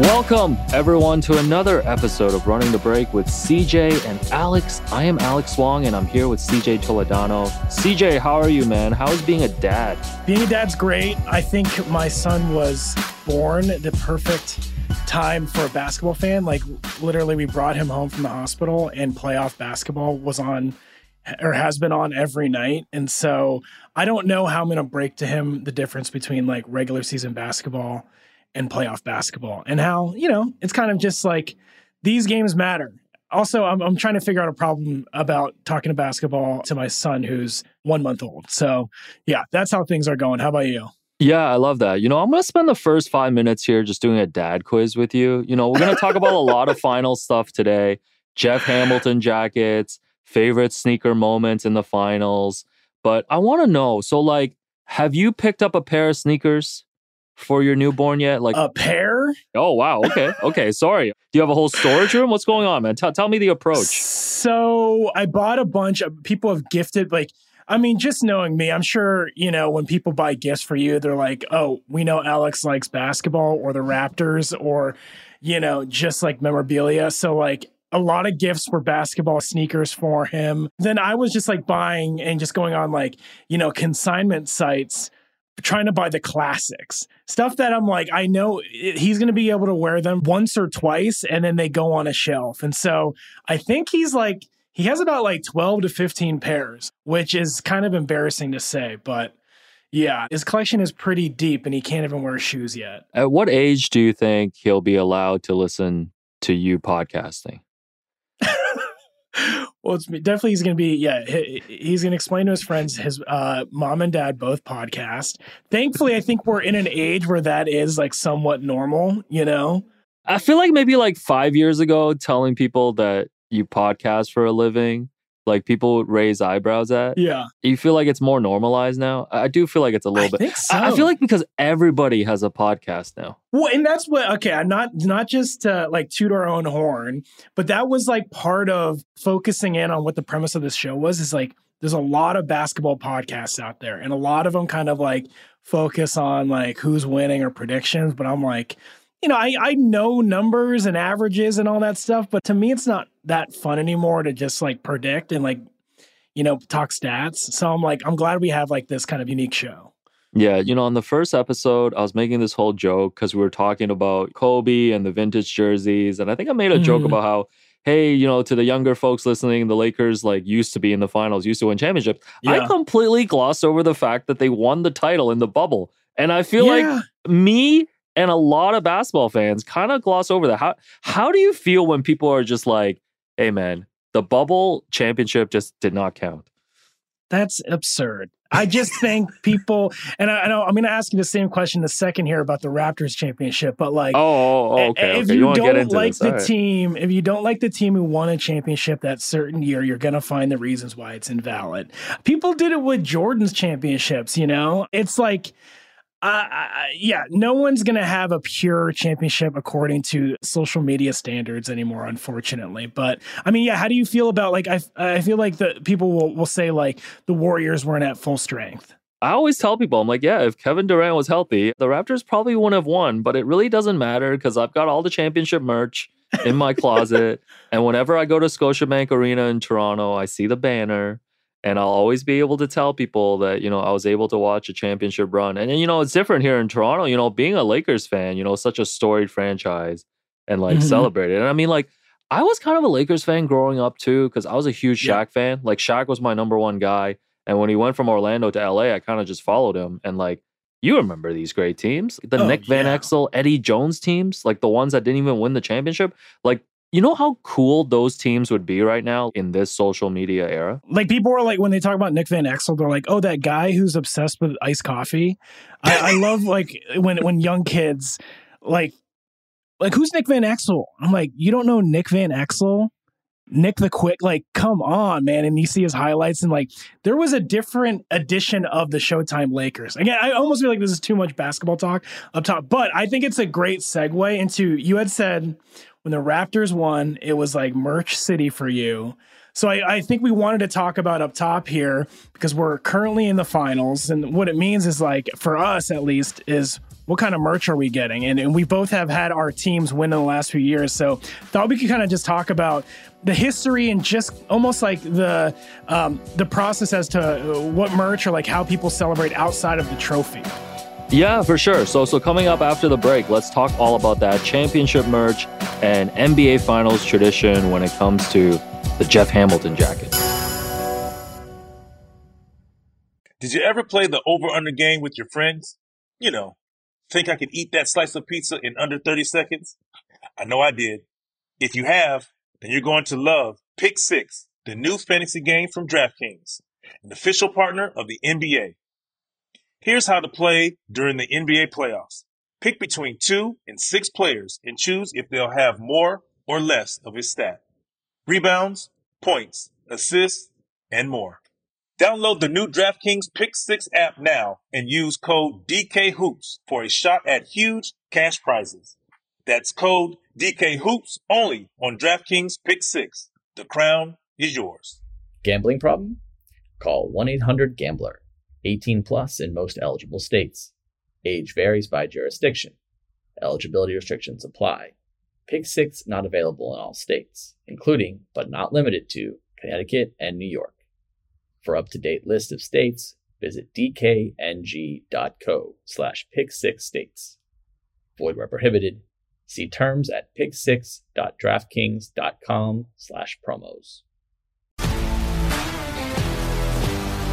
Welcome, everyone, to another episode of Running the Break with CJ and Alex. I am Alex Wong, and I'm here with CJ Toledano. CJ, how are you, man? How is being a dad? Being a dad's great. I think my son was born the perfect time for a basketball fan. Like, literally, we brought him home from the hospital, and playoff basketball was on or has been on every night. And so I don't know how I'm going to break to him the difference between like regular season basketball and playoff basketball and how, you know, it's kind of just like these games matter. Also, I'm, I'm trying to figure out a problem about talking to basketball to my son who's one month old. So, yeah, that's how things are going. How about you? Yeah, I love that. You know, I'm going to spend the first five minutes here just doing a dad quiz with you. You know, we're going to talk about a lot of final stuff today Jeff Hamilton jackets, favorite sneaker moments in the finals. But I want to know so, like, have you picked up a pair of sneakers for your newborn yet? Like a pair? Oh wow. Okay. Okay. Sorry. Do you have a whole storage room? What's going on, man? Tell tell me the approach. So I bought a bunch of people have gifted like I mean, just knowing me, I'm sure, you know, when people buy gifts for you, they're like, oh, we know Alex likes basketball or the Raptors or, you know, just like memorabilia. So, like, a lot of gifts were basketball sneakers for him. Then I was just like buying and just going on like, you know, consignment sites trying to buy the classics stuff that I'm like, I know he's going to be able to wear them once or twice and then they go on a shelf. And so I think he's like, he has about like 12 to 15 pairs, which is kind of embarrassing to say, but yeah, his collection is pretty deep and he can't even wear shoes yet. At what age do you think he'll be allowed to listen to you podcasting? Well, it's definitely he's going to be yeah. He, he's going to explain to his friends his uh, mom and dad both podcast. Thankfully, I think we're in an age where that is like somewhat normal. You know, I feel like maybe like five years ago, telling people that you podcast for a living like people would raise eyebrows at. Yeah. You feel like it's more normalized now? I do feel like it's a little I bit. Think so. I feel like because everybody has a podcast now. Well, and that's what okay, I'm not not just uh, like toot our own horn, but that was like part of focusing in on what the premise of this show was is like there's a lot of basketball podcasts out there and a lot of them kind of like focus on like who's winning or predictions, but I'm like you know, I, I know numbers and averages and all that stuff, but to me, it's not that fun anymore to just like predict and like, you know, talk stats. So I'm like, I'm glad we have like this kind of unique show. Yeah, you know, on the first episode, I was making this whole joke because we were talking about Kobe and the vintage jerseys. And I think I made a joke Mhm. about how hey, you know, to the younger folks listening, the Lakers like used to be in the finals, used to win championships. I completely glossed over the fact that they won the title in the bubble. And I feel Yeah. like me and a lot of basketball fans kind of gloss over that. How how do you feel when people are just like, hey man, the bubble championship just did not count? That's absurd. I just think people, and I, I know I'm going to ask you the same question in a second here about the Raptors championship, but like, Oh, oh, okay. if okay. you, to don't like this. the right. team, if you don't like the team who won a championship that certain year, you're going to find the reasons why it's invalid. People did it with Jordan's championships, you know? It's like, uh, I- yeah, no one's going to have a pure championship according to social media standards anymore, unfortunately. But I mean, yeah, how do you feel about like, I, I feel like the people will, will say like the Warriors weren't at full strength. I always tell people, I'm like, yeah, if Kevin Durant was healthy, the Raptors probably wouldn't have won, but it really doesn't matter because I've got all the championship merch in my closet. and whenever I go to Scotiabank Arena in Toronto, I see the banner and I'll always be able to tell people that, you know, I was able to watch a championship run. And, then, you know, it's different here in Toronto, you know, being a Lakers fan, you know, such a storied franchise and like Mhm. celebrated. And I mean, like, I was kind of a Lakers fan growing up too, because I was a huge Yeah. Shaq fan. Like, Shaq was my number one guy. And when he went from Orlando to LA, I kind of just followed him. And like, you remember these great teams, the Oh, Nick Van yeah. Exel, Eddie Jones teams, like the ones that didn't even win the championship. Like, you know how cool those teams would be right now in this social media era? Like people are like when they talk about Nick Van Exel, they're like, "Oh, that guy who's obsessed with iced coffee." I, I love like when when young kids like like who's Nick Van Exel? I'm like, you don't know Nick Van Exel? Nick the Quick, like, come on, man. And you see his highlights, and like, there was a different edition of the Showtime Lakers. Again, I almost feel like this is too much basketball talk up top, but I think it's a great segue into you had said when the Raptors won, it was like merch city for you. So I, I think we wanted to talk about up top here because we're currently in the finals, and what it means is like for us at least is what kind of merch are we getting? And, and we both have had our teams win in the last few years, so thought we could kind of just talk about the history and just almost like the um, the process as to what merch or like how people celebrate outside of the trophy. Yeah, for sure. So, so coming up after the break, let's talk all about that championship merch and NBA Finals tradition when it comes to the Jeff Hamilton jacket. Did you ever play the over under game with your friends? You know, think I could eat that slice of pizza in under 30 seconds? I know I did. If you have, then you're going to love Pick Six, the new fantasy game from DraftKings, an official partner of the NBA. Here's how to play during the NBA playoffs. Pick between two and six players and choose if they'll have more or less of his stat. Rebounds, points, assists, and more. Download the new DraftKings Pick 6 app now and use code DKHOOPS for a shot at huge cash prizes. That's code DKHOOPS only on DraftKings Pick 6. The crown is yours. Gambling problem? Call 1 800 Gambler. 18 plus in most eligible states. Age varies by jurisdiction. Eligibility restrictions apply. Pick 6 not available in all states, including, but not limited to, Connecticut and New York. For up-to-date list of states, visit dkng.co slash pick6states. Void where prohibited. See terms at pick6.draftkings.com slash promos.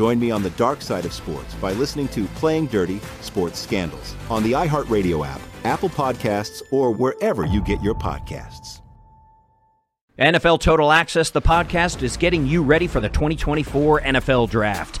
Join me on the dark side of sports by listening to Playing Dirty Sports Scandals on the iHeartRadio app, Apple Podcasts, or wherever you get your podcasts. NFL Total Access, the podcast, is getting you ready for the 2024 NFL Draft.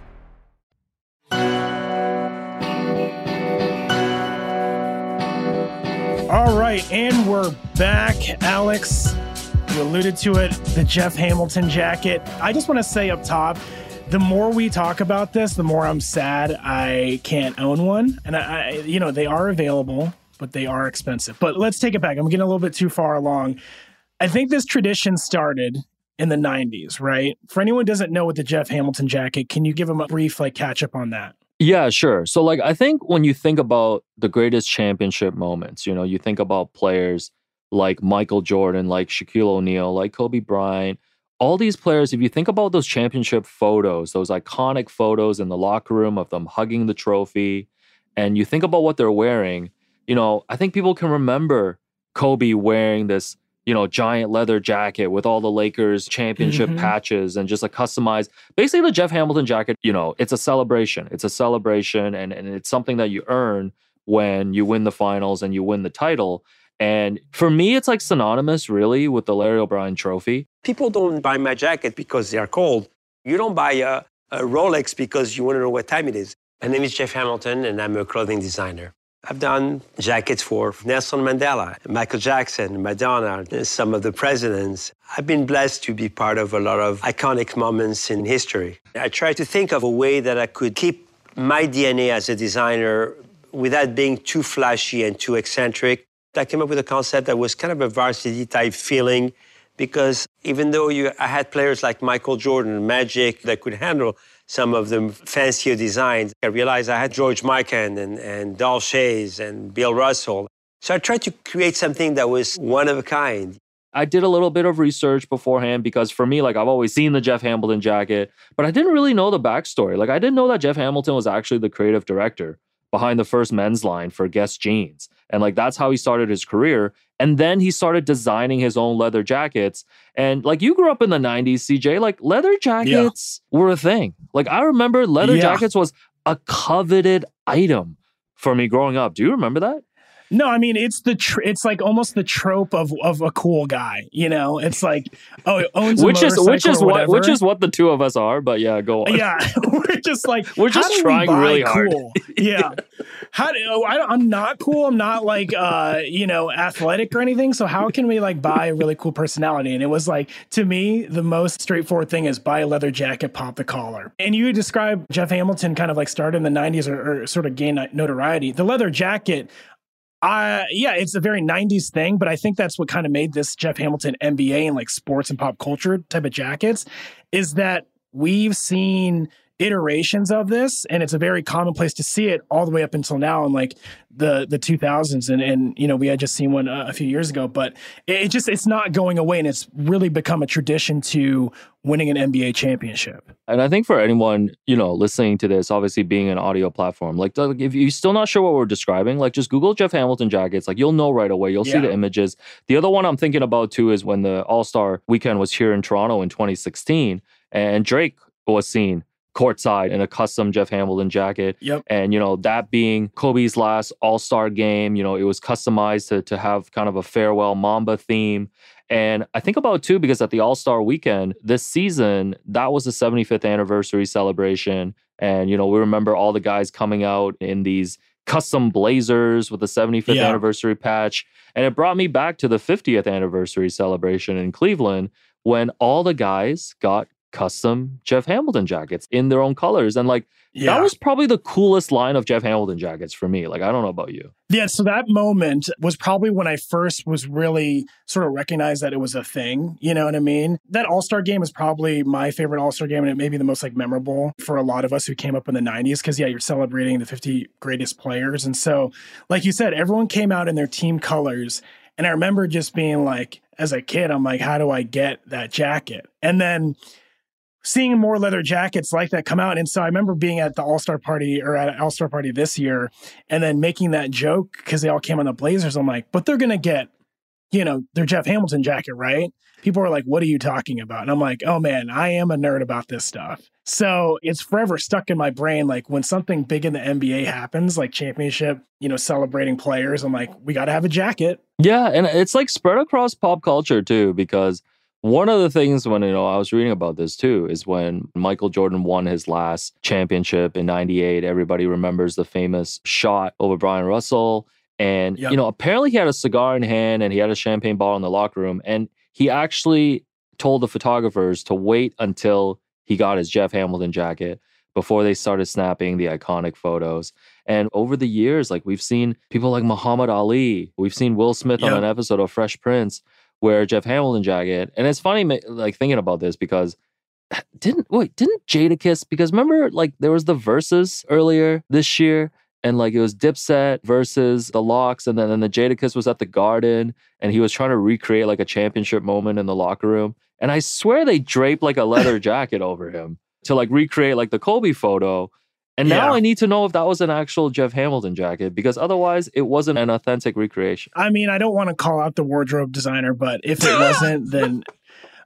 All right, and we're back. Alex, you alluded to it, the Jeff Hamilton jacket. I just want to say up top, the more we talk about this, the more I'm sad I can't own one. And I, I you know, they are available, but they are expensive. But let's take it back. I'm getting a little bit too far along. I think this tradition started in the 90s, right? For anyone doesn't know what the Jeff Hamilton jacket, can you give them a brief like catch up on that? Yeah, sure. So like I think when you think about the greatest championship moments, you know, you think about players like Michael Jordan, like Shaquille O'Neal, like Kobe Bryant, all these players, if you think about those championship photos, those iconic photos in the locker room of them hugging the trophy, and you think about what they're wearing, you know, I think people can remember Kobe wearing this you know, giant leather jacket with all the Lakers championship mm-hmm. patches and just a customized, basically the Jeff Hamilton jacket, you know, it's a celebration. It's a celebration and, and it's something that you earn when you win the finals and you win the title. And for me, it's like synonymous really with the Larry O'Brien trophy. People don't buy my jacket because they are cold. You don't buy a, a Rolex because you want to know what time it is. My name is Jeff Hamilton and I'm a clothing designer. I've done jackets for Nelson Mandela, Michael Jackson, Madonna, some of the presidents. I've been blessed to be part of a lot of iconic moments in history. I try to think of a way that I could keep my DNA as a designer without being too flashy and too eccentric. I came up with a concept that was kind of a varsity type feeling because even though you, I had players like Michael Jordan, Magic that could handle some of the fancier designs. I realized I had George Mikan and, and Dolph Schayes and Bill Russell. So I tried to create something that was one of a kind. I did a little bit of research beforehand because for me, like I've always seen the Jeff Hamilton jacket, but I didn't really know the backstory. Like I didn't know that Jeff Hamilton was actually the creative director behind the first men's line for Guess Jeans. And like that's how he started his career. And then he started designing his own leather jackets. And like you grew up in the 90s, CJ, like leather jackets yeah. were a thing. Like I remember leather yeah. jackets was a coveted item for me growing up. Do you remember that? No, I mean it's the tr- it's like almost the trope of of a cool guy. You know, it's like oh, it owns which is which is what which is what the two of us are. But yeah, go on. Yeah, we're just like we're just trying we really hard. Cool? Yeah, how do oh, I, am not cool. I'm not like uh you know athletic or anything. So how can we like buy a really cool personality? And it was like to me the most straightforward thing is buy a leather jacket, pop the collar. And you describe Jeff Hamilton kind of like started in the 90s or, or sort of gained notoriety. The leather jacket uh, yeah, it's a very 90s thing, but I think that's what kind of made this Jeff Hamilton NBA and like sports and pop culture type of jackets is that we've seen iterations of this and it's a very commonplace to see it all the way up until now in like the the 2000s and and you know we had just seen one a, a few years ago but it, it, just it's not going away and it's really become a tradition to winning an NBA championship. And I think for anyone, you know, listening to this, obviously being an audio platform, like if you're still not sure what we're describing, like just Google Jeff Hamilton jackets, like you'll know right away. You'll yeah. see the images. The other one I'm thinking about too is when the All-Star weekend was here in Toronto in 2016 and Drake was seen courtside in a custom Jeff Hamilton jacket. Yep. And, you know, that being Kobe's last All Star game, you know, it was customized to, to have kind of a farewell Mamba theme. And I think about too, because at the All Star weekend this season, that was the 75th anniversary celebration. And, you know, we remember all the guys coming out in these custom blazers with the 75th yeah. anniversary patch. And it brought me back to the 50th anniversary celebration in Cleveland when all the guys got custom Jeff Hamilton jackets in their own colors. And like yeah. that was probably the coolest line of Jeff Hamilton jackets for me. Like I don't know about you. Yeah, so that moment was probably when I first was really sort of recognized that it was a thing. You know what I mean? That All Star game is probably my favorite All Star game, and it may be the most like memorable for a lot of us who came up in the '90s. Because yeah, you're celebrating the 50 greatest players, and so like you said, everyone came out in their team colors. And I remember just being like, as a kid, I'm like, how do I get that jacket? And then seeing more leather jackets like that come out. And so I remember being at the All Star party or at All Star party this year and then making that joke because they all came on the Blazers. I'm like, but they're going to get, you know, their Jeff Hamilton jacket, right? People are like, what are you talking about? And I'm like, oh man, I am a nerd about this stuff. So it's forever stuck in my brain. Like when something big in the NBA happens, like championship, you know, celebrating players, I'm like, we got to have a jacket. Yeah. And it's like spread across pop culture too, because one of the things when you know I was reading about this too is when Michael Jordan won his last championship in 98 everybody remembers the famous shot over Bryon Russell And, Yep. you know, apparently he had a cigar in hand and he had a champagne bottle in the locker room. And he actually told the photographers to wait until he got his Jeff Hamilton jacket before they started snapping the iconic photos. And over the years, like we've seen people like Muhammad Ali, we've seen Will Smith on an episode of Fresh Prince wear a Jeff Hamilton jacket. And it's funny, like thinking about this because didn't wait, didn't Jadakiss? Because remember, like there was the Verzuz earlier this year, and like it was Dipset versus the LOX, and then then the Jadakiss was at the Garden, and he was trying to recreate like a championship moment in the locker room. And I swear they draped like a leather jacket over him to like recreate like the Kobe photo. And now Yeah. I need to know if that was an actual Jeff Hamilton jacket because otherwise it wasn't an authentic recreation. I mean, I don't want to call out the wardrobe designer, but if it wasn't, then.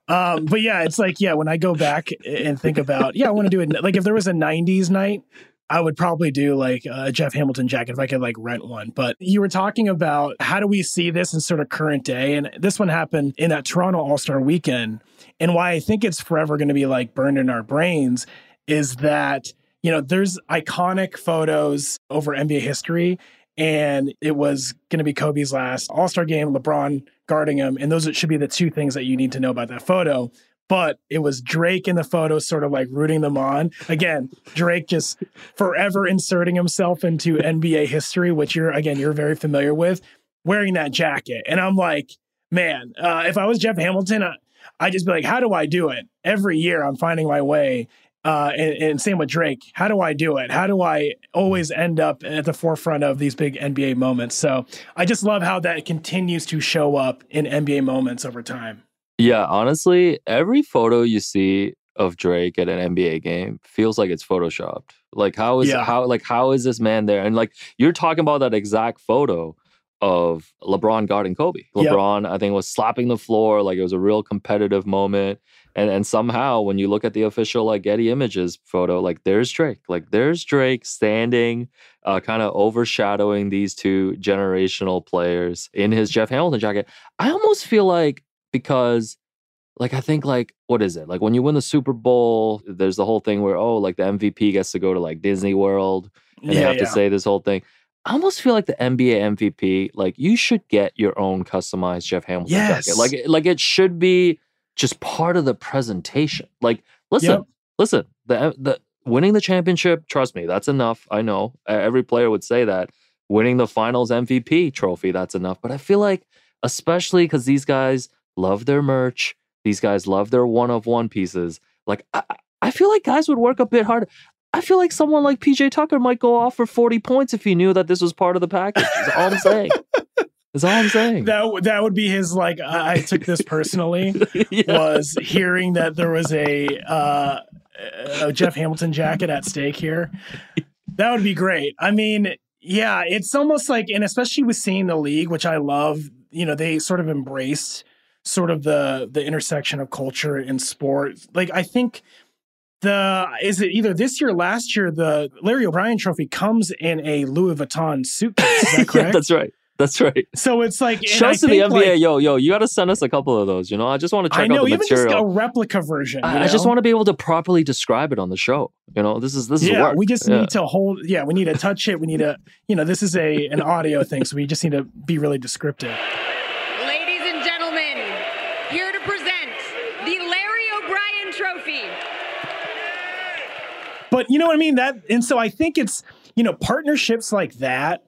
Um, but yeah, it's like yeah. When I go back and think about yeah, I want to do it. Like if there was a '90s night, I would probably do like a Jeff Hamilton jacket if I could like rent one. But you were talking about how do we see this in sort of current day, and this one happened in that Toronto All Star Weekend, and why I think it's forever going to be like burned in our brains is that you know there's iconic photos over NBA history and it was going to be Kobe's last All Star game, LeBron guarding him. And those should be the two things that you need to know about that photo. But it was Drake in the photo, sort of like rooting them on. Again, Drake just forever inserting himself into NBA history, which you're, again, you're very familiar with, wearing that jacket. And I'm like, man, uh, if I was Jeff Hamilton, I, I'd just be like, how do I do it? Every year I'm finding my way uh, and, and same with Drake. How do I do it? How do I always end up at the forefront of these big NBA moments? So I just love how that continues to show up in NBA moments over time. Yeah, honestly, every photo you see of Drake at an NBA game feels like it's photoshopped. Like how is Yeah. how like how is this man there? And like you're talking about that exact photo of LeBron guarding Kobe. Yep. LeBron, I think, was slapping the floor like it was a real competitive moment. And and somehow when you look at the official like Getty Images photo, like there's Drake. Like there's Drake standing, uh, kind of overshadowing these two generational players in his Jeff Hamilton jacket. I almost feel like because like I think like what is it? Like when you win the Super Bowl, there's the whole thing where oh like the MVP gets to go to like Disney World and they Yeah, have to say this whole thing. I almost feel like the NBA MVP, like you should get your own customized Jeff Hamilton Yes. jacket. Like like it should be just part of the presentation. Like listen, Yep. listen, the the winning the championship, trust me, that's enough. I know every player would say that. Winning the finals MVP trophy, that's enough. But I feel like, especially because these guys love their merch, these guys love their one of one pieces. Like I, I- I feel like guys would work a bit harder. I feel like someone like PJ Tucker might go off for 40 points if he knew that this was part of the package. That's all I'm saying. That's all I'm saying. That w- that would be his like. I, I took this personally. Yeah. Was hearing that there was a, uh, a Jeff Hamilton jacket at stake here. That would be great. I mean, yeah, it's almost like, and especially with seeing the league, which I love. You know, they sort of embraced sort of the the intersection of culture and sport. Like, I think the is it either this year or last year the Larry O'Brien Trophy comes in a Louis Vuitton suitcase. Is that Yeah, that's right. That's right. So it's like and I Shouts to the think, NBA, like, yo, yo, you got to send us a couple of those. You know, I just want to check I know, out the even material. just a replica version. I, I just want to be able to properly describe it on the show. You know, this is this is work. we just Yeah. need to hold. Yeah, we need to touch it. We need to, you know, this is a an audio thing, so we just need to be really descriptive. Ladies and gentlemen, here to present the Larry O'Brien Trophy. But you know what I mean? That and so I think it's you know partnerships like that.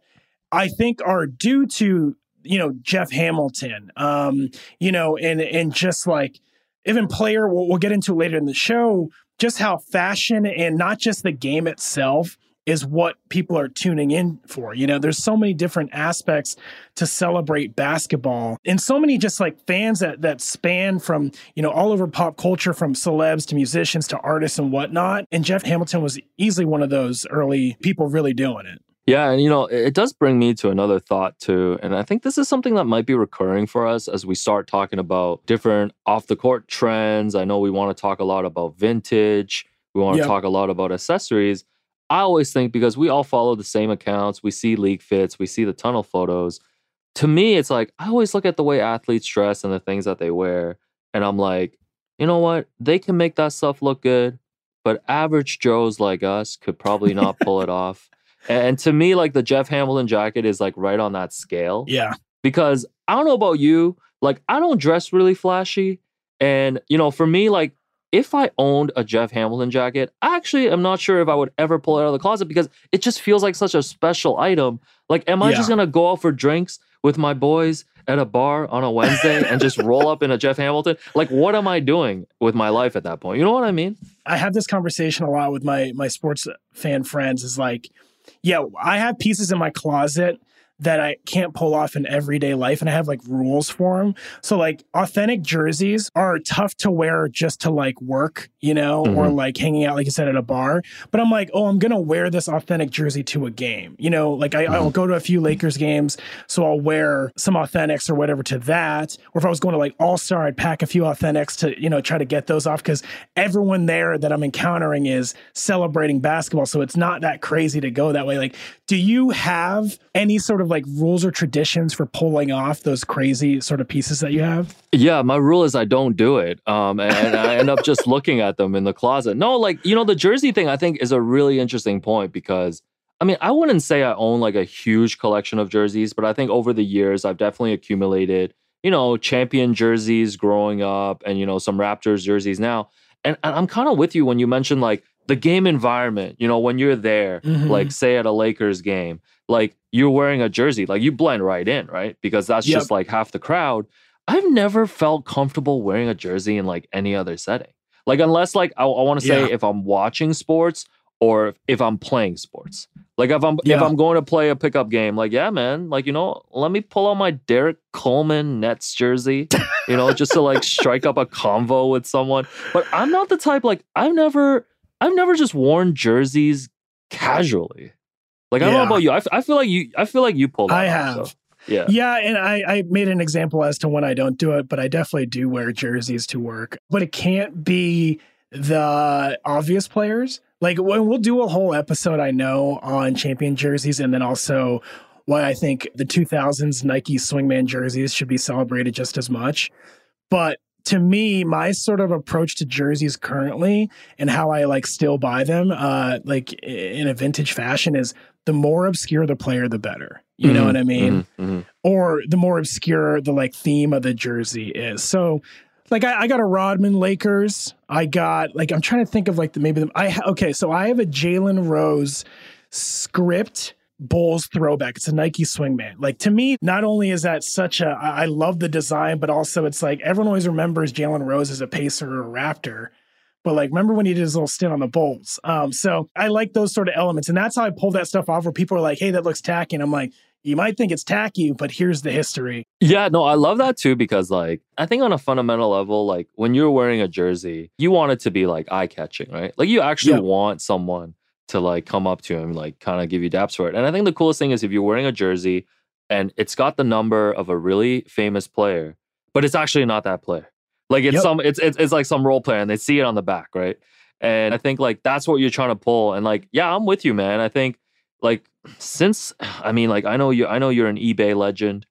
I think are due to you know Jeff Hamilton. Um, you know, and and just like even player, we'll, we'll get into later in the show. Just how fashion and not just the game itself is what people are tuning in for. You know, there's so many different aspects to celebrate basketball and so many just like fans that that span from, you know, all over pop culture from celebs to musicians to artists and whatnot. And Jeff Hamilton was easily one of those early people really doing it. Yeah, and you know, it does bring me to another thought too. And I think this is something that might be recurring for us as we start talking about different off the court trends. I know we want to talk a lot about vintage, we want to Yeah. talk a lot about accessories. I always think because we all follow the same accounts, we see league fits, we see the tunnel photos. To me, it's like I always look at the way athletes dress and the things that they wear, and I'm like, you know what? They can make that stuff look good, but average Joes like us could probably not pull it off. And to me, like the Jeff Hamilton jacket is like right on that scale. Yeah. Because I don't know about you, like I don't dress really flashy. And, you know, for me, like if I owned a Jeff Hamilton jacket, I actually am not sure if I would ever pull it out of the closet because it just feels like such a special item. Like, am I just gonna go out for drinks with my boys at a bar on a Wednesday and just roll up in a Jeff Hamilton? Like, what am I doing with my life at that point? You know what I mean? I have this conversation a lot with my my sports fan friends. Is like, yeah, I have pieces in my closet that I can't pull off in everyday life, and I have like rules for them. So like, authentic jerseys are tough to wear just to like work, you know, or Mhm. like hanging out, like you said, at a bar. But I'm like, oh, I'm gonna wear this authentic jersey to a game, you know, like I, I'll go to a few Lakers games, so I'll wear some authentics or whatever to that. Or if I was going to like All Star, I'd pack a few authentics to you know try to get those off because everyone there that I'm encountering is celebrating basketball. So it's not that crazy to go that way. Like, do you have any sort of like rules or traditions for pulling off those crazy sort of pieces that you have? Yeah, my rule is I don't do it. Um, and, and I end up just looking at them in the closet. No, like, you know, the jersey thing I think is a really interesting point because I mean, I wouldn't say I own like a huge collection of jerseys, but I think over the years I've definitely accumulated, you know, champion jerseys growing up and, you know, some Raptors jerseys now. And, and I'm kind of with you when you mentioned like the game environment, you know, when you're there, Mhm. like say at a Lakers game, like you're wearing a jersey, like you blend right in, right? Because that's Yep. just like half the crowd. I've never felt comfortable wearing a jersey in like any other setting. Like unless like I, I want to say Yeah. if I'm watching sports or if I'm playing sports. Like if I'm if I'm going to play a pickup game, like yeah, man, like you know, let me pull out my Derrick Coleman Nets jersey, you know, just to like strike up a convo with someone. But I'm not the type like I've never I've never just worn jerseys casually. Like I don't know about you. I, f- I feel like you I feel like you pulled. I that off, have. so, yeah. Yeah, and I, I made an example as to when I don't do it, but I definitely do wear jerseys to work. But it can't be the obvious players. Like when we'll do a whole episode, I know, on champion jerseys, and then also why I think the 2000s Nike Swingman jerseys should be celebrated just as much. But to me, my sort of approach to jerseys currently and how I like still buy them, uh, like in a vintage fashion, is the more obscure the player, the better. You know Mhm, what I mean? mhm, mhm. or the more obscure the like theme of the jersey is. So like I, I got a Rodman Lakers. I got like I'm trying to think of like the maybe the, I ha- okay. So I have a Jalen Rose script Bulls throwback. It's a Nike Swingman. Like to me, not only is that such a I love the design, but also it's like everyone always remembers Jalen Rose as a Pacer or a Raptor. But like, remember when he did his little stint on the Bulls? Um, so I like those sort of elements, and that's how I pull that stuff off. Where people are like, "Hey, that looks tacky," and I'm like, "You might think it's tacky, but here's the history." Yeah, no, I love that too because like I think on a fundamental level, like when you're wearing a jersey, you want it to be like eye catching, right? Like you actually want someone to like come up to him, like kind of give you daps for it. And I think the coolest thing is if you're wearing a jersey and it's got the number of a really famous player, but it's actually not that player. Like it's Yep. some it's, it's it's like some role player and they see it on the back, right? And I think like that's what you're trying to pull. And like, yeah, I'm with you, man. I think like since I mean, like I know you I know you're an eBay legend.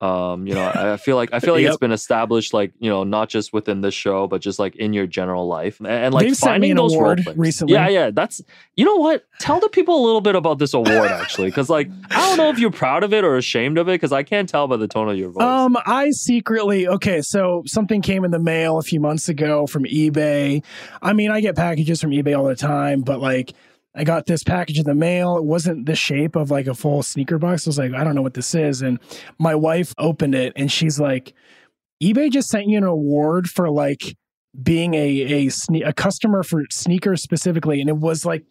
Um, you know, I feel like I feel like it's been established, like you know, not just within this show, but just like in your general life, and, and like They've finding an those award recently. Yeah, yeah, that's you know what. Tell the people a little bit about this award actually, because like I don't know if you're proud of it or ashamed of it, because I can't tell by the tone of your voice. Um, I secretly okay. So something came in the mail a few months ago from eBay. I mean, I get packages from eBay all the time, but like, I got this package in the mail. It wasn't the shape of like a full sneaker box. I was like, I don't know what this is, and my wife opened it and she's like, eBay just sent you an award for like being a a sne- a customer for sneakers specifically, and it was like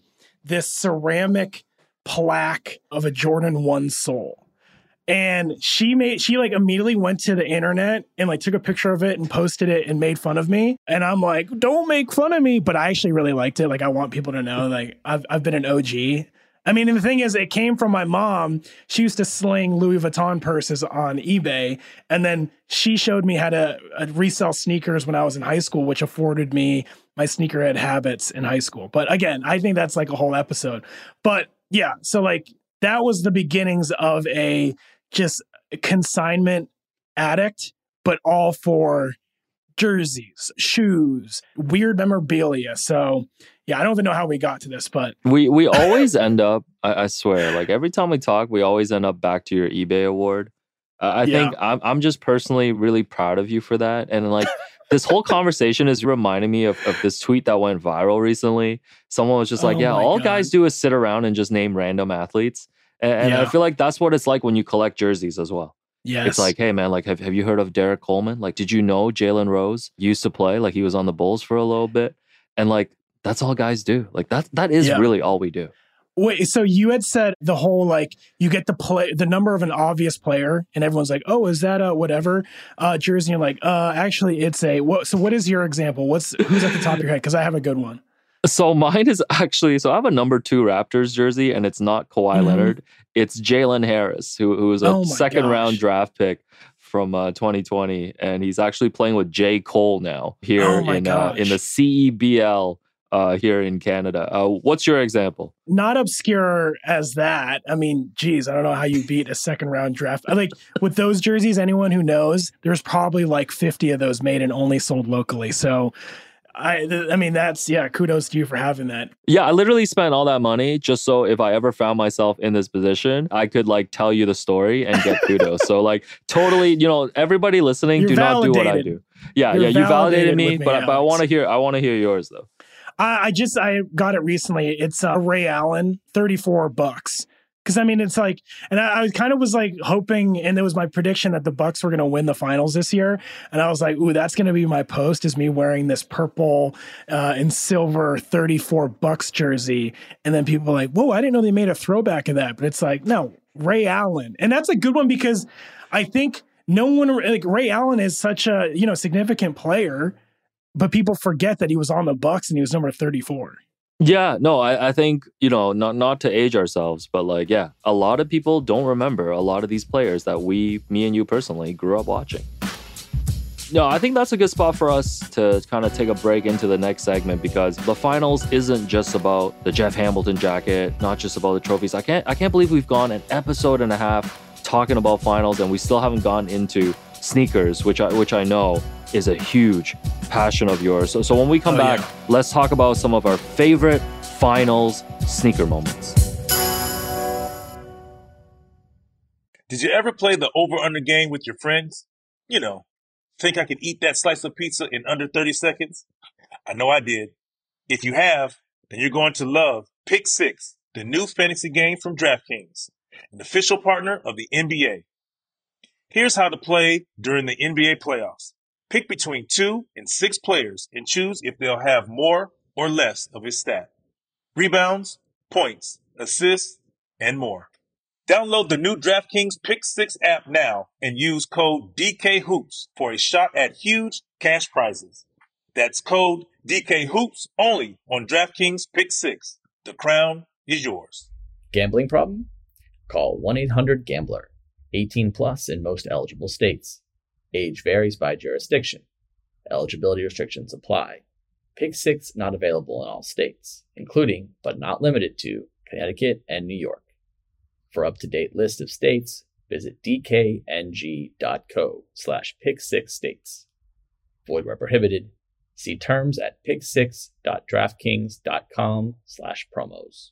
this ceramic plaque of a Jordan One sole and she made she like immediately went to the internet and like took a picture of it and posted it and made fun of me. And i'm like don't make fun of me. But i actually really liked it. Like i want people to know like i've, I've been an og i mean and the thing is it came from my mom. She used to sling louis vuitton purses on ebay. And then she showed me how to uh, resell sneakers when i was in high school which afforded me my sneakerhead habits in high school. But again i think that's like a whole episode. But yeah so like that was the beginnings of a just consignment addict, but all for jerseys, shoes, weird memorabilia. So yeah, I don't even know how we got to this, but we we always end up. I, I swear, like every time we talk, we always end up back to your eBay award. Uh, I Yeah. think I'm I'm just personally really proud of you for that, and like. This whole conversation is reminding me of, of this tweet that went viral recently. Someone was just like, Oh Yeah, all God. guys do is sit around and just name random athletes. And, and I feel like that's what it's like when you collect jerseys as well. yes, It's like, hey man, like have, have you heard of Derrick Coleman? Like, did you know Jalen Rose used to play? Like he was on the Bulls for a little bit. And like that's all guys do. Like that that is Yeah. really all we do. Wait, so you had said the whole like you get the play the number of an obvious player, and everyone's like, "Oh, is that a whatever uh, jersey?" And you're like, "Uh, actually, it's a what?" So, what is your example? What's who's at the top of your head? Because I have a good one. So mine is actually so I have a number two Raptors jersey, and it's not Kawhi Mhm. Leonard. It's Jalen Harris, who who was a Oh second round draft pick from uh, 2020, and he's actually playing with J Cole now here Oh in uh, in the. CEBL uh, here in Canada. Uh, what's your example? Not obscure as that. I mean, geez, I don't know how you beat a second round draft. Like with those jerseys. Anyone who knows, there's probably like 50 of those made and only sold locally. So. I, I mean, that's yeah. Kudos to you for having that. Yeah, I literally spent all that money just so if I ever found myself in this position, I could like tell you the story and get kudos. so like totally, you know, everybody listening, You're do not do what I do. Yeah, You're yeah, you validated validated me, me, but but I want to hear I want to hear yours though. I, I just I got it recently. It's uh, Ray Allen, thirty four bucks. Because I mean, it's like, and I, I kind of was like hoping, and it was my prediction that the Bucks were going to win the finals this year, and I was like, "Ooh, that's going to be my post." Is me wearing this purple uh, and silver thirty four Bucks jersey, and then people like, "Whoa, I didn't know they made a throwback of that." But it's like, no, Ray Allen, and that's a good one because I think no one like Ray Allen is such a you know significant player but people forget that he was on the Bucks and he was number 34. Yeah, no, I, I think, you know, not not to age ourselves, but like, yeah, a lot of people don't remember a lot of these players that we, me and you personally, grew up watching. No, I think that's a good spot for us to kind of take a break into the next segment because the finals isn't just about the Jeff Hamilton jacket, not just about the trophies. I can't I can't believe we've gone an episode and a half talking about finals and we still haven't gone into sneakers, which I which I know is a huge passion of yours. So so when we come Oh, back, yeah. let's talk about some of our favorite finals sneaker moments. Did you ever play the over under game with your friends? You know, think I could eat that slice of pizza in under 30 seconds? I know I did. If you have, then you're going to love Pick Six, the new fantasy game from DraftKings, an official partner of the NBA. Here's how to play during the NBA playoffs. Pick between two and six players and choose if they'll have more or less of his stat. Rebounds, points, assists, and more. Download the new DraftKings Pick 6 app now and use code DKHOOPS for a shot at huge cash prizes. That's code DKHOOPS only on DraftKings Pick 6. The crown is yours. Gambling problem? Call 1 800 Gambler. 18 plus in most eligible states. Age varies by jurisdiction. Eligibility restrictions apply. Pick 6 not available in all states, including, but not limited to, Connecticut and New York. For up-to-date list of states, visit dkng.co slash pick6states. Void where prohibited. See terms at pick6.draftkings.com slash promos.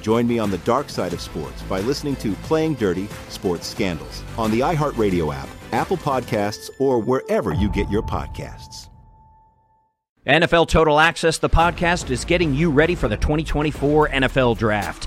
Join me on the dark side of sports by listening to Playing Dirty Sports Scandals on the iHeartRadio app, Apple Podcasts, or wherever you get your podcasts. NFL Total Access, the podcast, is getting you ready for the 2024 NFL Draft.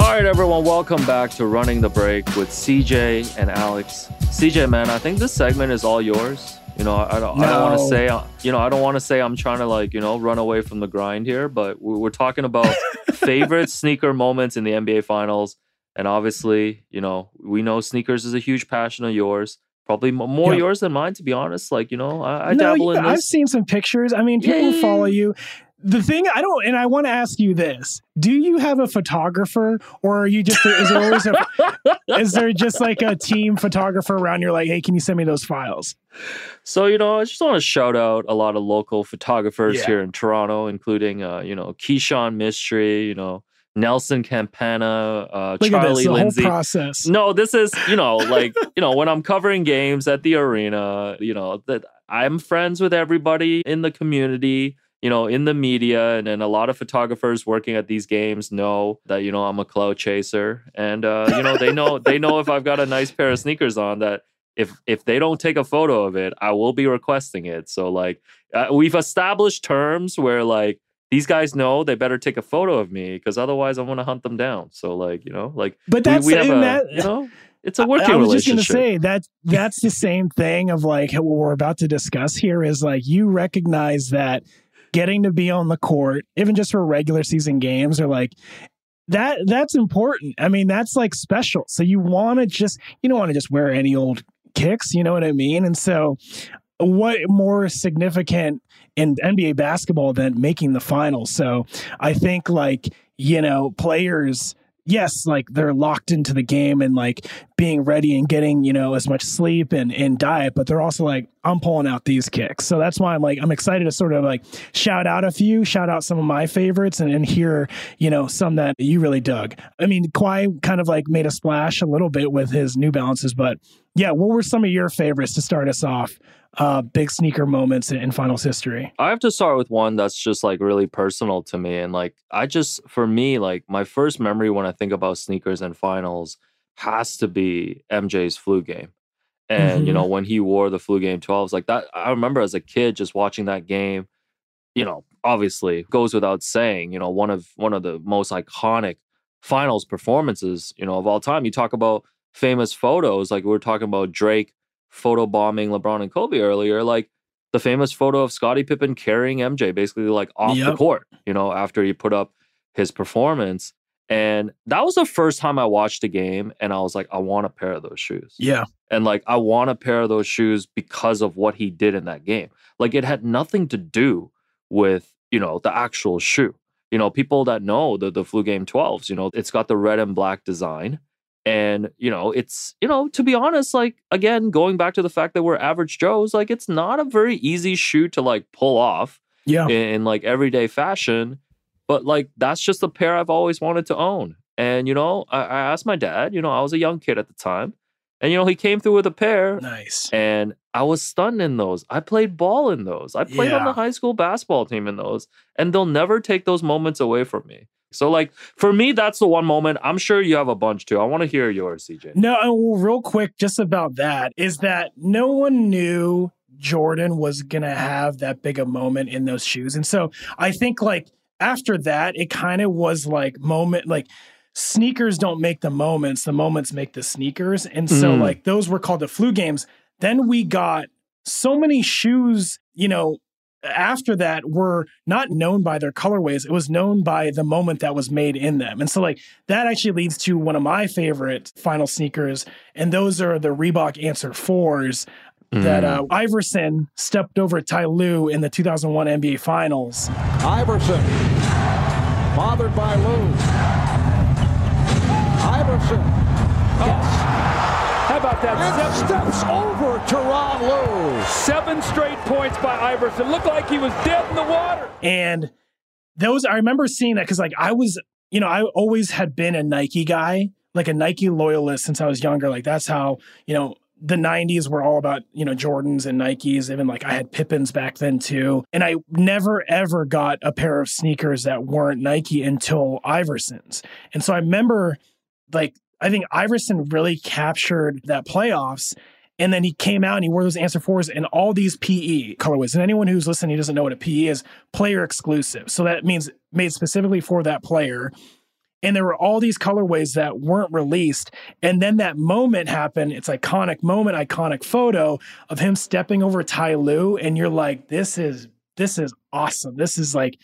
Right, everyone, welcome back to Running the Break with CJ and Alex. CJ, man, I think this segment is all yours. You know, I, I don't, I don't want to say, uh, you know, I don't want to say I'm trying to like, you know, run away from the grind here, but we- we're talking about favorite sneaker moments in the NBA Finals, and obviously, you know, we know sneakers is a huge passion of yours, probably more Yeah. yours than mine, to be honest. Like, you know, I, I no, dabble yeah, in this. I've seen some pictures. I mean, people Yeah. follow you. The thing I don't, and I want to ask you this: Do you have a photographer, or are you just? Is there always a? is there just like a team photographer around? You're like, hey, can you send me those files? So, you know, I just want to shout out a lot of local photographers Yeah. here in Toronto, including, uh, you know, Keyshawn Mystery, you know, Nelson Campana, uh, Look Charlie Lindsay. whole process. No, this is, you know, like, you know, when I'm covering games at the arena, you know, that I'm friends with everybody in the community, you know, in the media, and, and a lot of photographers working at these games know that, you know, I'm a cloud chaser. And uh, you know, they know they know if I've got a nice pair of sneakers on that if if they don't take a photo of it, I will be requesting it. So like uh, we've established terms where like these guys know they better take a photo of me because otherwise I'm gonna hunt them down. So like you know like But we- that's we, have a that- you know it's a working I was just gonna say that that's the same thing of like what we're about to discuss here is like you recognize that getting to be on the court, even just for regular season games, are like that that's important. I mean, that's like special. So you want to just you don't want to just wear any old kicks, you know what I mean? And so what more significant in NBA basketball than making the finals? So I think like, you know, players yes, like they're locked into the game and like being ready and getting, you know, as much sleep and, and diet, but they're also like, I'm pulling out these kicks. So that's why I'm like, I'm excited to sort of like shout out a few, shout out some of my favorites and, and hear, you know, some that you really dug. I mean, Kawhi kind of like made a splash a little bit with his New Balances, but yeah, what were some of your favorites to start us off? Uh, big sneaker moments in, in finals history. I have to start with one that's just like really personal to me. And like, I just, for me, like my first memory when I think about sneakers and finals has to be MJ's flu game. And, you Mhm. know, when he wore the flu game 12s, like that, I remember as a kid just watching that game, you know, obviously goes without saying, you know, one of, one of the most iconic finals performances, you know, of all time. You talk about famous photos, like we are talking about Drake photobombing LeBron and Kobe earlier, like the famous photo of Scottie Pippen carrying MJ basically like off the court, you know, after he put up his performance. And that was the first time I watched a game and I was like, I want a pair of those shoes. Yeah. And like, I want a pair of those shoes because of what he did in that game. Like, it had nothing to do with, you know, the actual shoe. You know, people that know the, the Flu Game 12s, you know, it's got the red and black design. And, you know, it's, you know, to be honest, like, again, going back to the fact that we're average Joes, like, it's not a very easy shoe to like pull off Yeah. in, in like everyday fashion. But like that's just a pair I've always wanted to own. And you know, I, I asked my dad, you know, I was a young kid at the time. And you know, he came through with a pair Nice. and I was stunned in those. I played ball in those. I played on the high school basketball team in those. And they'll never take those moments away from me. So like for me, that's the one moment. I'm sure you have a bunch too. I want to hear yours, CJ. No, real quick, just about that is that no one knew Jordan was going to have that big a moment in those shoes. And so I think like after that, it kind of was like moment, like sneakers don't make the moments, the moments make the sneakers. And so Mm. like those were called the flu games. Then we got so many shoes, you know, after that were not known by their colorways. It was known by the moment that was made in them. And so like that actually leads to one of my favorite final sneakers. And those are the Reebok Answer 4s that Mm. uh, Iverson stepped over Ty Lue in the 2001 NBA Finals. Iverson, bothered by Lue. Iverson. How about that? And Seven, steps over Tyronn Lue. seven straight points by Iverson. Looked like he was dead in the water. And those, I remember seeing that because, like, I was, you know, I always had been a Nike guy, like a Nike loyalist since I was younger. Like, that's how, you know, the 90s were all about, you know, Jordans and Nikes. Even like I had Pippens back then too. And I never ever got a pair of sneakers that weren't Nike until Iverson's. And so I remember, like, I think Iverson really captured that playoffs. And then he came out and he wore those answer fours and all these PE colorways. And anyone who's listening doesn't know what a PE is, player exclusive. So that means made specifically for that player. and there were all these colorways that weren't released and then that moment happened it's iconic moment iconic photo of him stepping over Ty Lue and you're like this is this is awesome this is like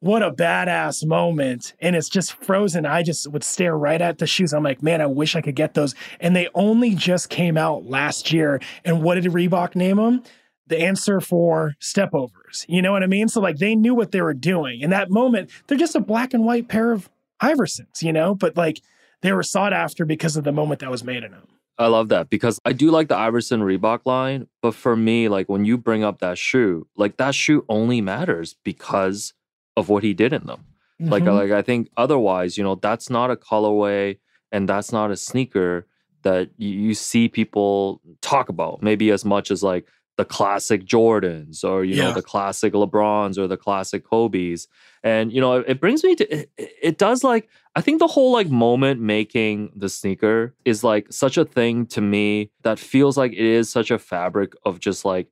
what a badass moment. And it's just frozen. I just would stare right at the shoes. I'm like man i wish i could get those. And they only just came out last year. And what did reebok name them the answer for stepovers. You know what i mean? So like they knew what they were doing. In that moment they're just a black and white pair of iversons you know? But like they were sought after because of the moment that was made in them I love that because I do like the Iverson Reebok line, but for me, like when you bring up that shoe, like that shoe only matters because of what he did in them. Mm-hmm. Like, like I think otherwise, you know, that's not a colorway and that's not a sneaker that you, you see people talk about. Maybe as much as like the classic Jordans or you yeah. know the classic LeBrons or the classic Kobe's. And you know, it, it brings me to it, it, does like I think the whole like moment making the sneaker is like such a thing to me that feels like it is such a fabric of just like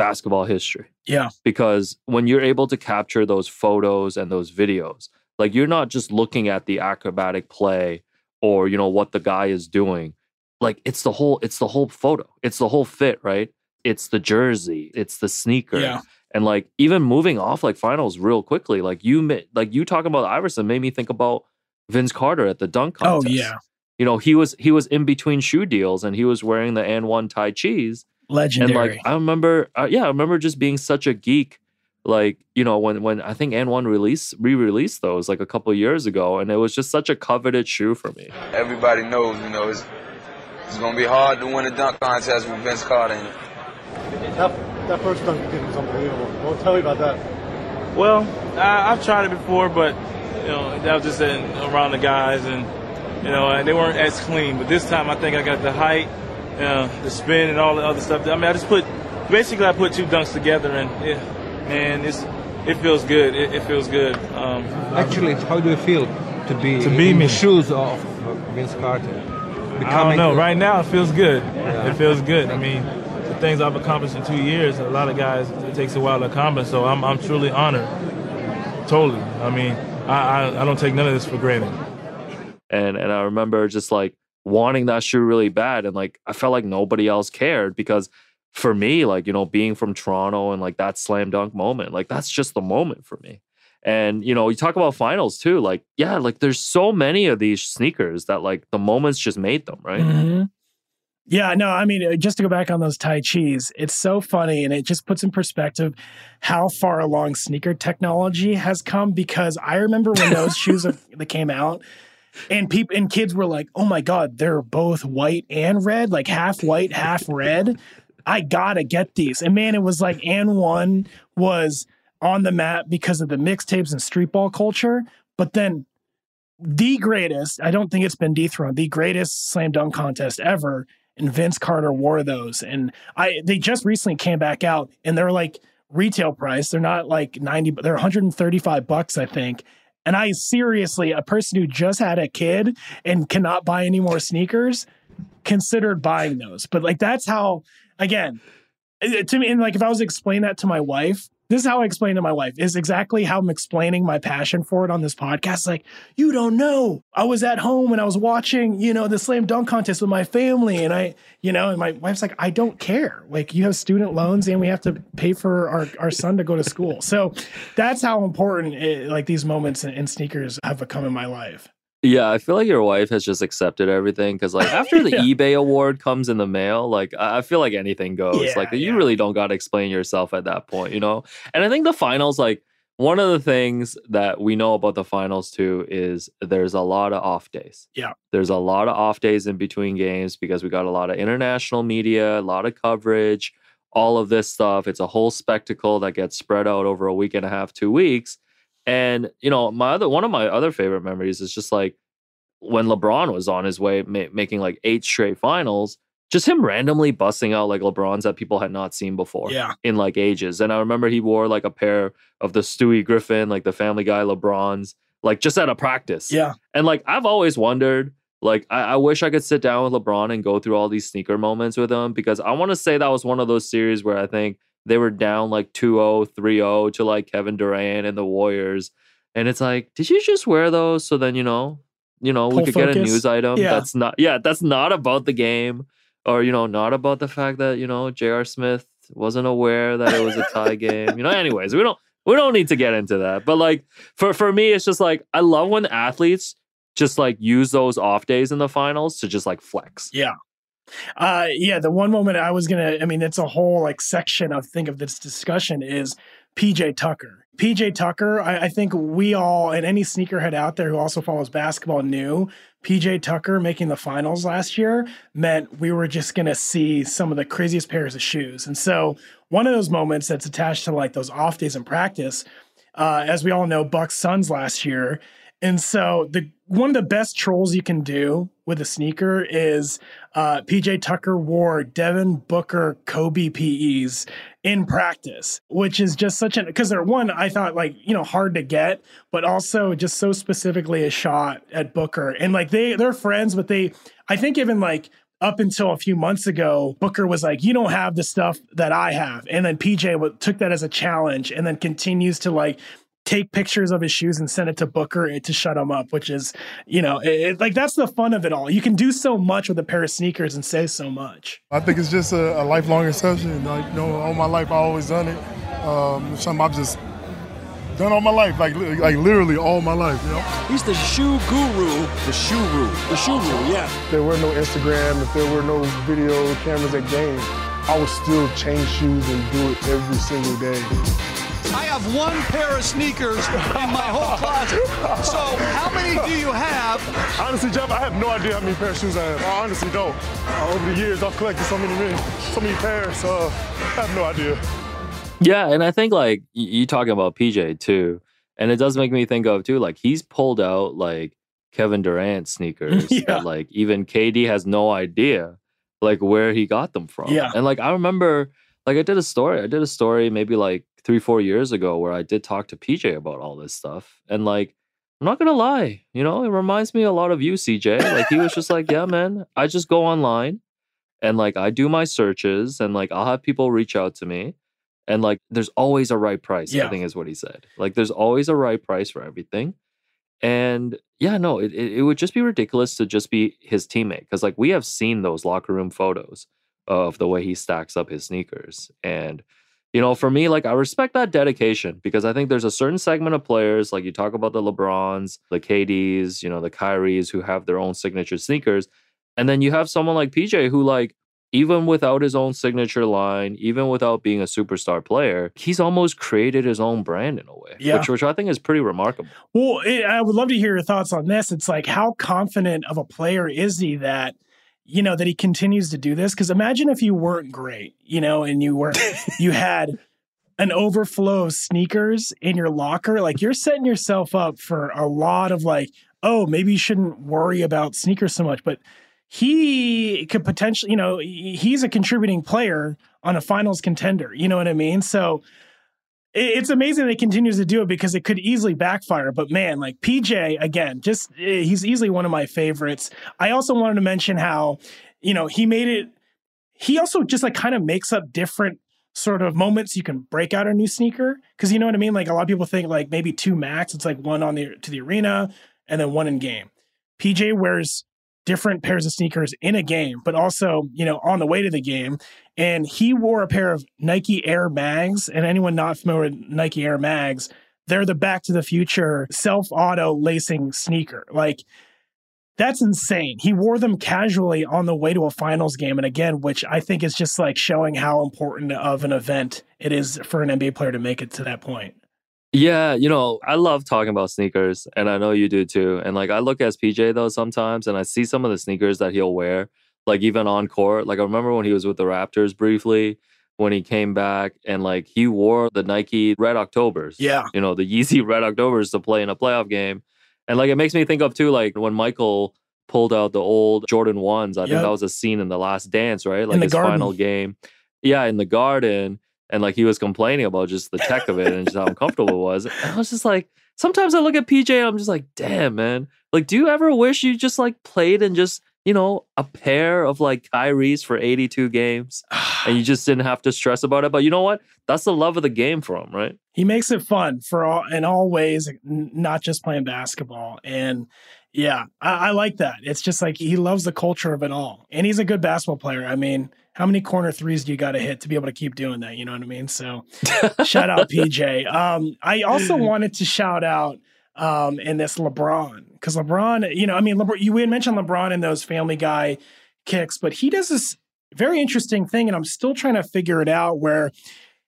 basketball history. Yeah. Because when you're able to capture those photos and those videos, like you're not just looking at the acrobatic play or you know what the guy is doing. Like it's the whole it's the whole photo. It's the whole fit, right? it's the jersey, it's the sneaker. Yeah. And like even moving off like finals real quickly, like you like you talking about Iverson made me think about Vince Carter at the dunk oh, contest. Oh yeah. You know, he was he was in between shoe deals and he was wearing the AND1 Tai Chis. Legendary. And like I remember uh, yeah, I remember just being such a geek like, you know, when when I think AND1 release re-released those like a couple years ago and it was just such a coveted shoe for me. Everybody knows, you know, it's it's going to be hard to win a dunk contest with Vince Carter that, that first dunk you did was unbelievable. Well, tell me about that. Well, I, have tried it before, but you know that was just in, around the guys, and you know they weren't as clean. But this time, I think I got the height, uh, the spin, and all the other stuff. I mean, I just put basically I put two dunks together, and it, man, it's it feels good. It, it feels good. Um, Actually, how do you feel to be to be in me. the shoes of Vince Carter? Becoming I don't know. Right now, it feels good. Yeah. It feels good. I mean the things I've accomplished in two years. A lot of guys, it takes a while to accomplish. So I'm, I'm truly honored. Totally. I mean, I, I, I don't take none of this for granted. And and I remember just like wanting that shoe really bad, and like I felt like nobody else cared because for me, like you know, being from Toronto and like that slam dunk moment, like that's just the moment for me. And you know, you talk about finals too. Like, yeah, like there's so many of these sneakers that like the moments just made them, right? Mm-hmm. Yeah, no, I mean, uh, just to go back on those Tai Chis, it's so funny and it just puts in perspective how far along sneaker technology has come because I remember when those shoes that came out and people and kids were like, "Oh my god, they're both white and red, like half white, half red. I got to get these." And man, it was like AND1 was on the map because of the mixtapes and street ball culture, but then the greatest, I don't think it's been dethroned, the greatest slam dunk contest ever and Vince Carter wore those. And I they just recently came back out and they're like retail price. They're not like 90, they're 135 bucks, I think. And I seriously, a person who just had a kid and cannot buy any more sneakers, considered buying those. But like that's how again, eh, to me, and like if I was to explain that to my wife, this is how I explain to my wife is exactly how I'm explaining my passion for it on this podcast. Like, you don't know. I was at home and I was watching, you know, the slam dunk contest with my family. And I, you know, and my wife's like, I don't care. Like, you have student loans and we have to pay for our, our son to go to school. So that's how important it, like these moments in, in sneakers have become in my life. Yeah, I feel like your wife has just accepted everything because, like, after the yeah. eBay award comes in the mail, like, I feel like anything goes. Yeah, like, you yeah. really don't got to explain yourself at that point, you know? And I think the finals, like, one of the things that we know about the finals too is there's a lot of off days. Yeah. There's a lot of off days in between games because we got a lot of international media, a lot of coverage, all of this stuff. It's a whole spectacle that gets spread out over a week and a half, two weeks. And you know, my other one of my other favorite memories is just like when LeBron was on his way ma- making like eight straight finals, just him randomly busting out like LeBrons that people had not seen before yeah. in like ages. And I remember he wore like a pair of the Stewie Griffin, like the Family Guy LeBrons, like just at a practice. Yeah. And like I've always wondered, like I, I wish I could sit down with LeBron and go through all these sneaker moments with him because I want to say that was one of those series where I think they were down like 2-0, 3-0 to like Kevin Durant and the Warriors. And it's like, did you just wear those so then, you know, you know, we Pull could get a news item Yeah. that's not yeah, that's not about the game or you know, not about the fact that, you know, J.R. Smith wasn't aware that it was a tie game. You know, anyways, we don't we don't need to get into that. But like for for me it's just like I love when athletes just like use those off days in the finals to just like flex. Yeah. Uh yeah, the one moment I was gonna I mean it's a whole like section of think of this discussion is PJ Tucker. PJ Tucker, I, I think we all and any sneakerhead out there who also follows basketball knew PJ Tucker making the finals last year meant we were just gonna see some of the craziest pairs of shoes. And so one of those moments that's attached to like those off days in practice, uh, as we all know, Bucks Suns last year. And so the one of the best trolls you can do with a sneaker is uh, PJ Tucker wore Devin Booker Kobe PEs in practice, which is just such an because they're one I thought like you know hard to get, but also just so specifically a shot at Booker. And like they they're friends, but they I think even like up until a few months ago, Booker was like, "You don't have the stuff that I have," and then PJ took that as a challenge, and then continues to like take pictures of his shoes and send it to Booker to shut him up, which is, you know, it, it- like that's the fun of it all. You can do so much with a pair of sneakers and say so much. I think it's just a, a lifelong exception. Like, you know, all my life I always done it. Um, something I've just done all my life, like like literally all my life. You know. He's the shoe guru. The shoe guru. The shoe guru, yeah. If there were no Instagram, if there were no video cameras at games, I would still change shoes and do it every single day. I have one pair of sneakers in my whole closet. So how many do you have? Honestly, Jeff, I have no idea how many pair of shoes I have. I honestly don't. Uh, over the years, I've collected so many, many so many pairs. Uh, I have no idea. Yeah, and I think like y- you talking about PJ too, and it does make me think of too like he's pulled out like Kevin Durant sneakers Yeah. that like even KD has no idea like where he got them from. Yeah. and like I remember like I did a story. I did a story maybe like three four years ago where I did talk to PJ about all this stuff, and like I'm not gonna lie, you know, it reminds me a lot of you, CJ. Like he was just like, yeah, man, I just go online and like I do my searches and like I'll have people reach out to me and like there's always a right price. Yeah. I think is what he said. Like there's always a right price for everything. And yeah, no, it, it, it would just be ridiculous to just be his teammate because like we have seen those locker room photos of the way he stacks up his sneakers. And you know, for me, like I respect that dedication because I think there's a certain segment of players, like you talk about the LeBrons, the KDs, you know, the Kyries who have their own signature sneakers. And then you have someone like PJ who, like, even without his own signature line, even without being a superstar player, he's almost created his own brand in a way, Yeah. which, which I think is pretty remarkable. Well, it, I would love to hear your thoughts on this. It's like, how confident of a player is he that, you know, that he continues to do this? Because imagine if you weren't great, you know, and you were, you had an overflow of sneakers in your locker. Like you're setting yourself up for a lot of like, oh, maybe you shouldn't worry about sneakers so much. But he could potentially, you know, he's a contributing player on a finals contender. You know what I mean? So, it's amazing that he continues to do it because it could easily backfire. But man, like PJ, again, just eh, he's easily one of my favorites. I also wanted to mention how, you know, he made it, he also just like kind of makes up different sort of moments you can break out a new sneaker. Cause you know what I mean? Like a lot of people think like maybe two max, it's like one on the to the arena and then one in game. PJ wears different pairs of sneakers in a game, but also, you know, on the way to the game. And he wore a pair of Nike Air Mags. And anyone not familiar with Nike Air Mags, they're the Back to the Future self auto lacing sneaker. Like, that's insane. He wore them casually on the way to a finals game. And again, which I think is just like showing how important of an event it is for an NBA player to make it to that point. Yeah, you know, I love talking about sneakers, and I know you do too. And like, I look at PJ though sometimes, and I see some of the sneakers that he'll wear, like even on court. Like I remember when he was with the Raptors briefly, when he came back, and like he wore the Nike Red Octobers. Yeah. you know, the Yeezy Red Octobers to play in a playoff game, and like it makes me think of too, like when Michael pulled out the old Jordan ones. I think that was a scene in the Last Dance, right? Like the his garden. final game. Yeah, in the garden and like he was complaining about just the tech of it and just how uncomfortable it was. And I was just like, sometimes I look at PJ and I'm just like, damn, man. Like, do you ever wish you just like played in just, you know, a pair of like Kyrie's for 82 games and you just didn't have to stress about it? But you know what? That's the love of the game for him, right? he makes it fun for all in all ways not just playing basketball and Yeah, I, I, like that. It's just like he loves the culture of it all, and he's a good basketball player. I mean, how many corner threes do you got to hit to be able to keep doing that? You know what I mean? So, shout out PJ. Um, I also wanted to shout out um, in this LeBron because LeBron, you know, I mean, LeBron, you had mentioned LeBron in those Family Guy kicks, but he does this very interesting thing, and I'm still trying to figure it out where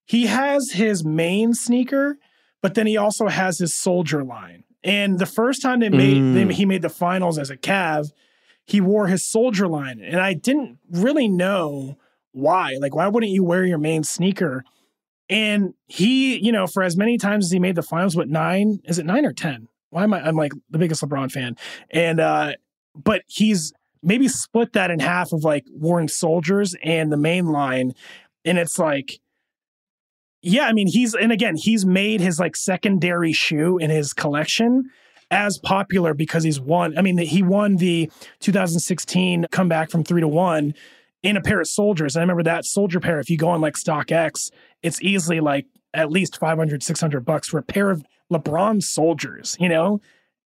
he has his main sneaker, but then he also has his soldier line. And the first time they made mm. they, he made the finals as a Cav, he wore his soldier line, and I didn't really know why. Like, why wouldn't you wear your main sneaker? And he, you know, for as many times as he made the finals, what nine is it nine or ten? Why am I? I'm like the biggest LeBron fan, and uh, but he's maybe split that in half of like worn soldiers and the main line, and it's like yeah, I mean, he's and again, he's made his like secondary shoe in his collection as popular because he's won. I mean, he won the 2016 comeback from three to one in a pair of soldiers. And I remember that soldier pair, if you go on like StockX, it's easily like at least 500, 600 bucks for a pair of LeBron soldiers, you know?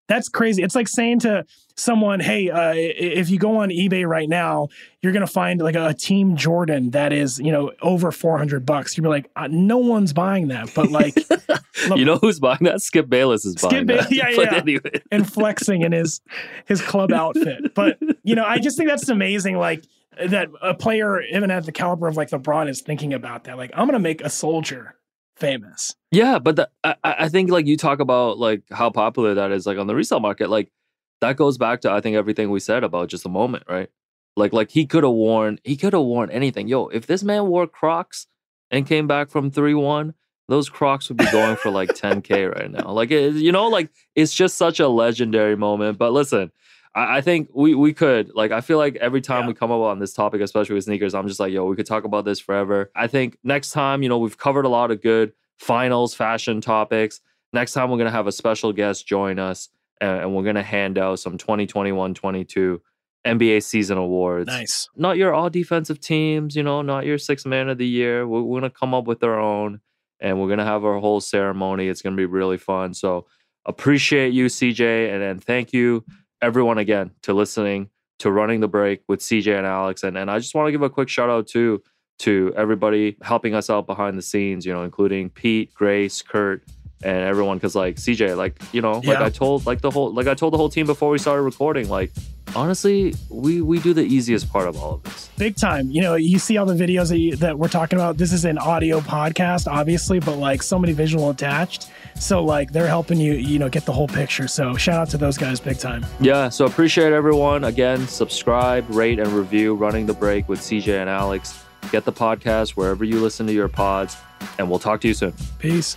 That's crazy. It's like saying to someone, "Hey, uh, if you go on eBay right now, you're gonna find like a, Team Jordan that is, you know, over 400 bucks." You'd be like, uh, "No one's buying that." But like, you know who's buying that? Skip Bayless is Skip buying ba- that. Yeah, yeah. Anyway. and flexing in his his club outfit. But you know, I just think that's amazing. Like that a player even at the caliber of like LeBron is thinking about that. Like, I'm gonna make a soldier famous. Yeah, but the, I, I think like you talk about like how popular that is like on the resale market, like that goes back to I think everything we said about just a moment, right? Like like he could have worn he could have worn anything. Yo, if this man wore Crocs and came back from three one, those Crocs would be going for like 10k right now. Like it, you know, like it's just such a legendary moment. But listen, I, I think we we could like I feel like every time yeah. we come up on this topic, especially with sneakers, I'm just like, yo, we could talk about this forever. I think next time, you know, we've covered a lot of good finals fashion topics. Next time we're gonna have a special guest join us and, and we're gonna hand out some 2021-22 NBA season awards. Nice. Not your all defensive teams, you know, not your six man of the year. We're, we're gonna come up with our own and we're gonna have our whole ceremony. It's gonna be really fun. So appreciate you, CJ, and, and thank you everyone again to listening to running the break with CJ and Alex. And, and I just want to give a quick shout out to to everybody helping us out behind the scenes, you know, including Pete, Grace, Kurt, and everyone. Cause like CJ, like, you know, yeah. like I told like the whole like I told the whole team before we started recording, like honestly, we we do the easiest part of all of this. Big time. You know, you see all the videos that, you, that we're talking about. This is an audio podcast, obviously, but like so many visual attached. So like they're helping you, you know, get the whole picture. So shout out to those guys, big time. Yeah. So appreciate everyone. Again, subscribe, rate, and review. Running the break with CJ and Alex. Get the podcast wherever you listen to your pods, and we'll talk to you soon. Peace.